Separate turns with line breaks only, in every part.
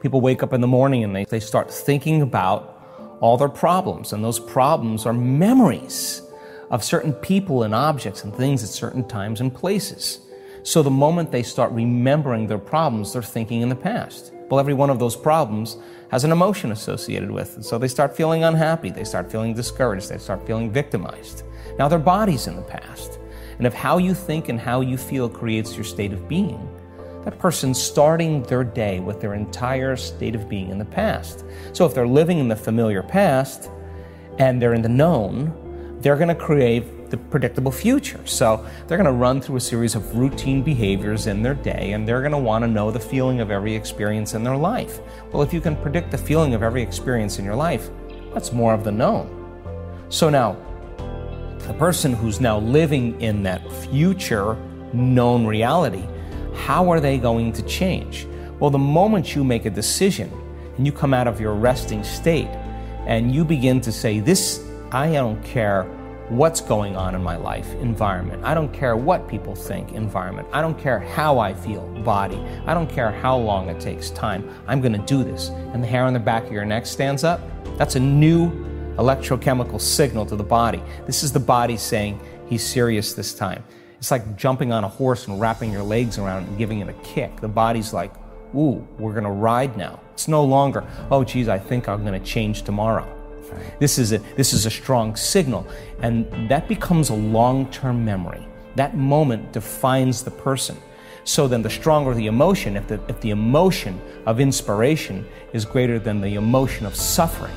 People wake up in the morning and they, they start thinking about all their problems, and those problems are memories of certain people and objects and things at certain times and places. So the moment they start remembering their problems, they're thinking in the past. Well, every one of those problems has an emotion associated with it. So they start feeling unhappy, they start feeling discouraged, they start feeling victimized. Now their body's in the past. And if how you think and how you feel creates your state of being, that person starting their day with their entire state of being in the past. So if they're living in the familiar past and they're in the known, they're going to create the predictable future. So they're going to run through a series of routine behaviors in their day and they're going to want to know the feeling of every experience in their life. Well, if you can predict the feeling of every experience in your life, that's more of the known. So now, the person who's now living in that future known reality, how are they going to change? Well, the moment you make a decision and you come out of your resting state and you begin to say, This I don't care what's going on in my life, environment. I don't care what people think, environment. I don't care how I feel, body. I don't care how long it takes, time. I'm going to do this. And the hair on the back of your neck stands up. That's a new electrochemical signal to the body. This is the body saying, he's serious this time. It's like jumping on a horse and wrapping your legs around and giving it a kick. The body's like, ooh, we're going to ride now. It's no longer, oh, geez, I think I'm going to change tomorrow. This is a, this is a strong signal, and that becomes a long-term memory. That moment defines the person. So then, the stronger the emotion, if the, if the emotion of inspiration is greater than the emotion of suffering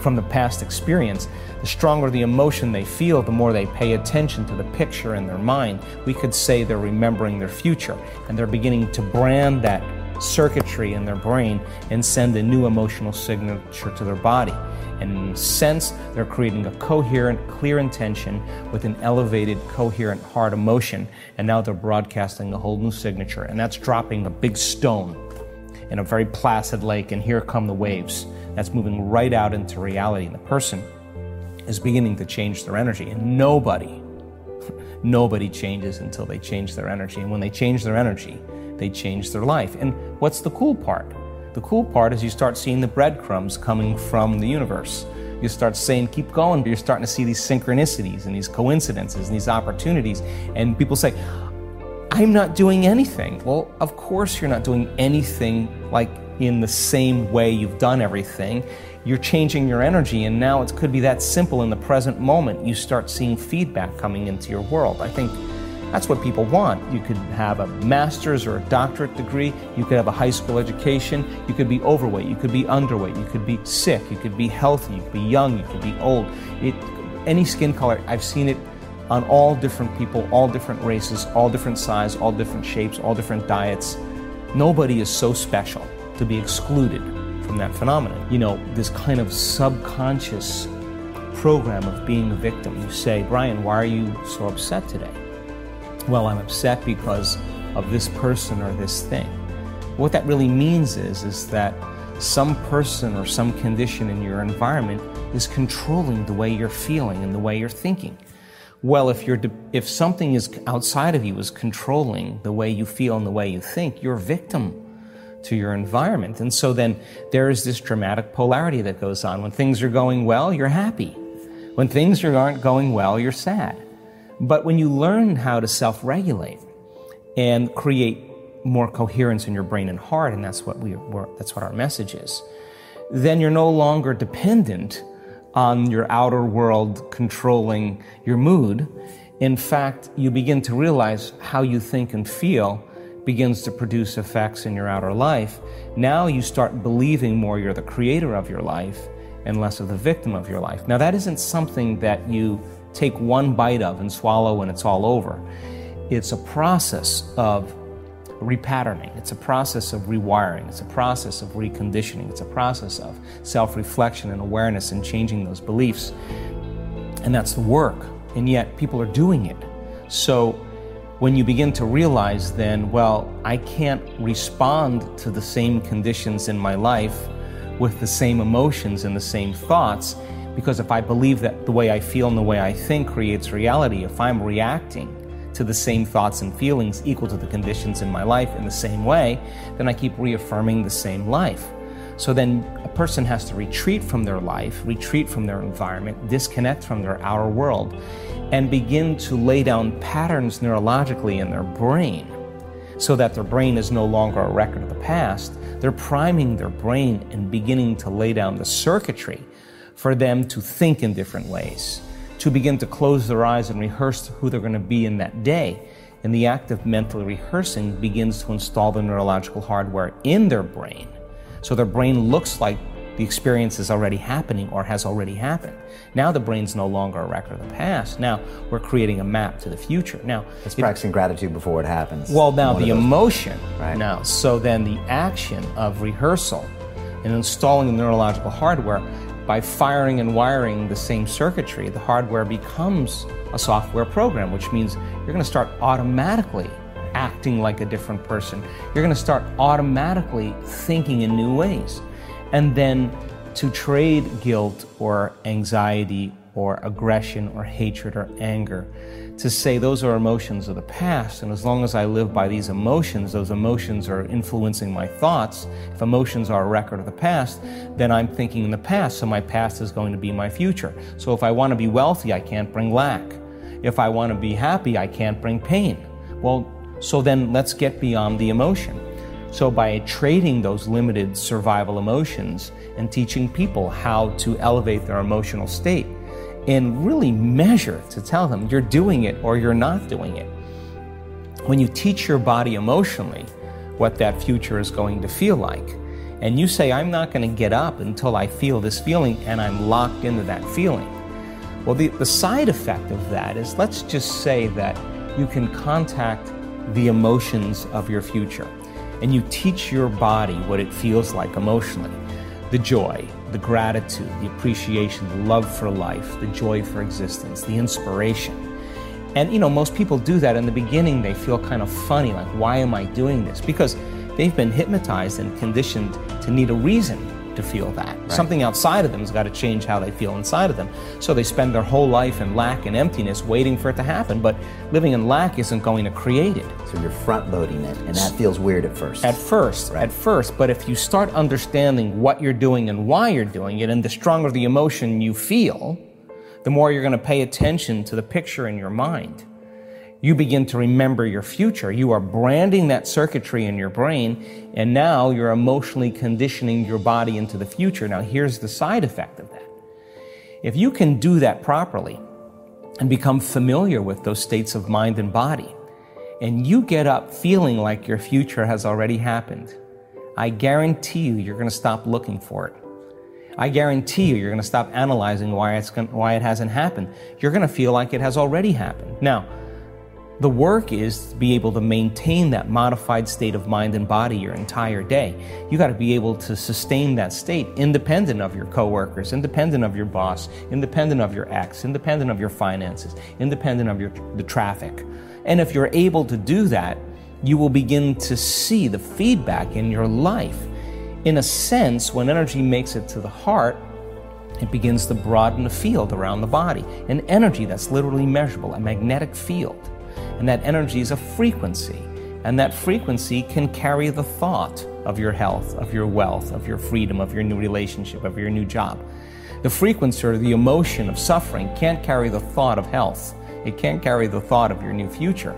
from the past experience, the stronger the emotion they feel, the more they pay attention to the picture in their mind. We could say they're remembering their future and they're beginning to brand that circuitry in their brain and send a new emotional signature to their body. And in sense, they're creating a coherent, clear intention with an elevated, coherent heart emotion. And now they're broadcasting a whole new signature. And that's dropping a big stone in a very placid lake. And here come the waves. That's moving right out into reality. And the person is beginning to change their energy. And nobody, nobody changes until they change their energy. And when they change their energy, they change their life. And what's the cool part? The cool part is you start seeing the breadcrumbs coming from the universe. You start saying, keep going, you're starting to see these synchronicities and these coincidences and these opportunities. And people say, I'm not doing anything. Well, of course, you're not doing anything like in the same way you've done everything. You're changing your energy, and now it could be that simple in the present moment. You start seeing feedback coming into your world. I think that's what people want. You could have a master's or a doctorate degree. You could have a high school education. You could be overweight. You could be underweight. You could be sick. You could be healthy. You could be young. You could be old. It, any skin color, I've seen it on all different people, all different races, all different size, all different shapes, all different diets. Nobody is so special to be excluded from that phenomenon. You know, this kind of subconscious program of being a victim. You say, Brian, why are you so upset today? well, I'm upset because of this person or this thing. What that really means is, is that some person or some condition in your environment is controlling the way you're feeling and the way you're thinking. Well, if you're if something is outside of you is controlling the way you feel and the way you think, you're a victim to your environment. And so then there is this dramatic polarity that goes on. When things are going well, you're happy. When things aren't going well, you're sad. But when you learn how to self regulate and create more coherence in your brain and heart, and that's what we that's what our message is, then you're no longer dependent on your outer world controlling your mood. In fact, you begin to realize how you think and feel begins to produce effects in your outer life. Now you start believing more you're the creator of your life and less of the victim of your life. Now, that isn't something that you take one bite of and swallow and it's all over. It's a process of repatterning. It's a process of rewiring. It's a process of reconditioning. It's a process of self reflection and awareness and changing those beliefs. And that's the work. And yet people are doing it. So when you begin to realize then, well, I can't respond to the same conditions in my life with the same emotions and the same thoughts, because if I believe that the way I feel and the way I think creates reality, if I'm reacting to the same thoughts and feelings equal to the conditions in my life in the same way, then I keep reaffirming the same life. So then a person has to retreat from their life, retreat from their environment, disconnect from their outer world, and begin to lay down patterns neurologically in their brain so that their brain is no longer a record of the past. They're priming their brain and beginning to lay down the circuitry for them to think in different ways, to begin to close their eyes and rehearse who they're going to be in that day. And the act of mental rehearsing begins to install the neurological hardware in their brain so their brain looks like the experience is already happening or has already happened. Now the brain's no longer a record of the past. Now we're creating a map to the future. Now
it's it, practicing gratitude before it happens.
Well, now the emotion. Right. Now, so then the action of rehearsal and installing the neurological hardware by firing and wiring the same circuitry, the hardware becomes a software program, which means you're going to start automatically acting like a different person. You're going to start automatically thinking in new ways. And then to trade guilt or anxiety or aggression or hatred or anger, to say those are emotions of the past, and as long as I live by these emotions, those emotions are influencing my thoughts. If emotions are a record of the past, then I'm thinking in the past, so my past is going to be my future. So if I want to be wealthy, I can't bring lack. If I want to be happy, I can't bring pain. Well, so then let's get beyond the emotion. So, by trading those limited survival emotions and teaching people how to elevate their emotional state and really measure to tell them you're doing it or you're not doing it. When you teach your body emotionally what that future is going to feel like, and you say, I'm not going to get up until I feel this feeling and I'm locked into that feeling. Well, the, the side effect of that is let's just say that you can contact the emotions of your future. And you teach your body what it feels like emotionally the joy, the gratitude, the appreciation, the love for life, the joy for existence, the inspiration. And you know, most people do that in the beginning, they feel kind of funny, like, why am I doing this? Because they've been hypnotized and conditioned to need a reason to feel that. Right. Something outside of them has got to change how they feel inside of them. So they spend their whole life in lack and emptiness waiting for it to happen, but living in lack isn't going to create it.
So you're front loading it, and that feels weird at first.
At first, right. at first. But if you start understanding what you're doing and why you're doing it, and the stronger the emotion you feel, the more you're going to pay attention to the picture in your mind you begin to remember your future. You are branding that circuitry in your brain, and now you're emotionally conditioning your body into the future. Now, here's the side effect of that. If you can do that properly and become familiar with those states of mind and body, and you get up feeling like your future has already happened, I guarantee you, you're going to stop looking for it. I guarantee you, you're going to stop analyzing why, it's going, why it hasn't happened. You're going to feel like it has already happened. Now, the work is to be able to maintain that modified state of mind and body your entire day. You got to be able to sustain that state independent of your coworkers, independent of your boss, independent of your ex, independent of your finances, independent of your, the traffic. And if you're able to do that, you will begin to see the feedback in your life. In a sense, when energy makes it to the heart, it begins to broaden the field around the body. An energy that's literally measurable, a magnetic field. And that energy is a frequency. And that frequency can carry the thought of your health, of your wealth, of your freedom, of your new relationship, of your new job. The frequency or the emotion of suffering can't carry the thought of health. It can't carry the thought of your new future.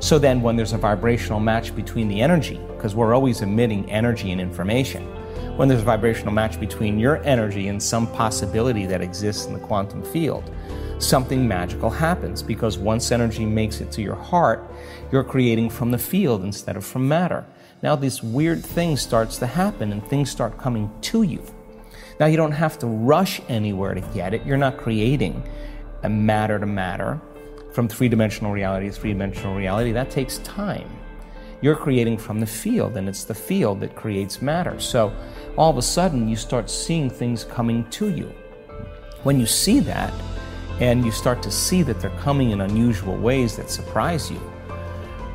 So then, when there's a vibrational match between the energy, because we're always emitting energy and information, when there's a vibrational match between your energy and some possibility that exists in the quantum field, something magical happens because once energy makes it to your heart, you're creating from the field instead of from matter. Now, this weird thing starts to happen and things start coming to you. Now, you don't have to rush anywhere to get it. You're not creating a matter to matter from three dimensional reality to three dimensional reality. That takes time. You're creating from the field, and it's the field that creates matter. So, all of a sudden, you start seeing things coming to you. When you see that, and you start to see that they're coming in unusual ways that surprise you,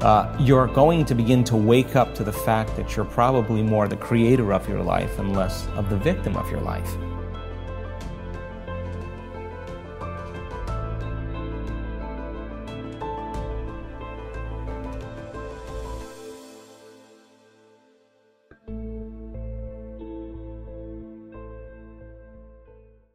uh, you're going to begin to wake up to the fact that you're probably more the creator of your life and less of the victim of your life.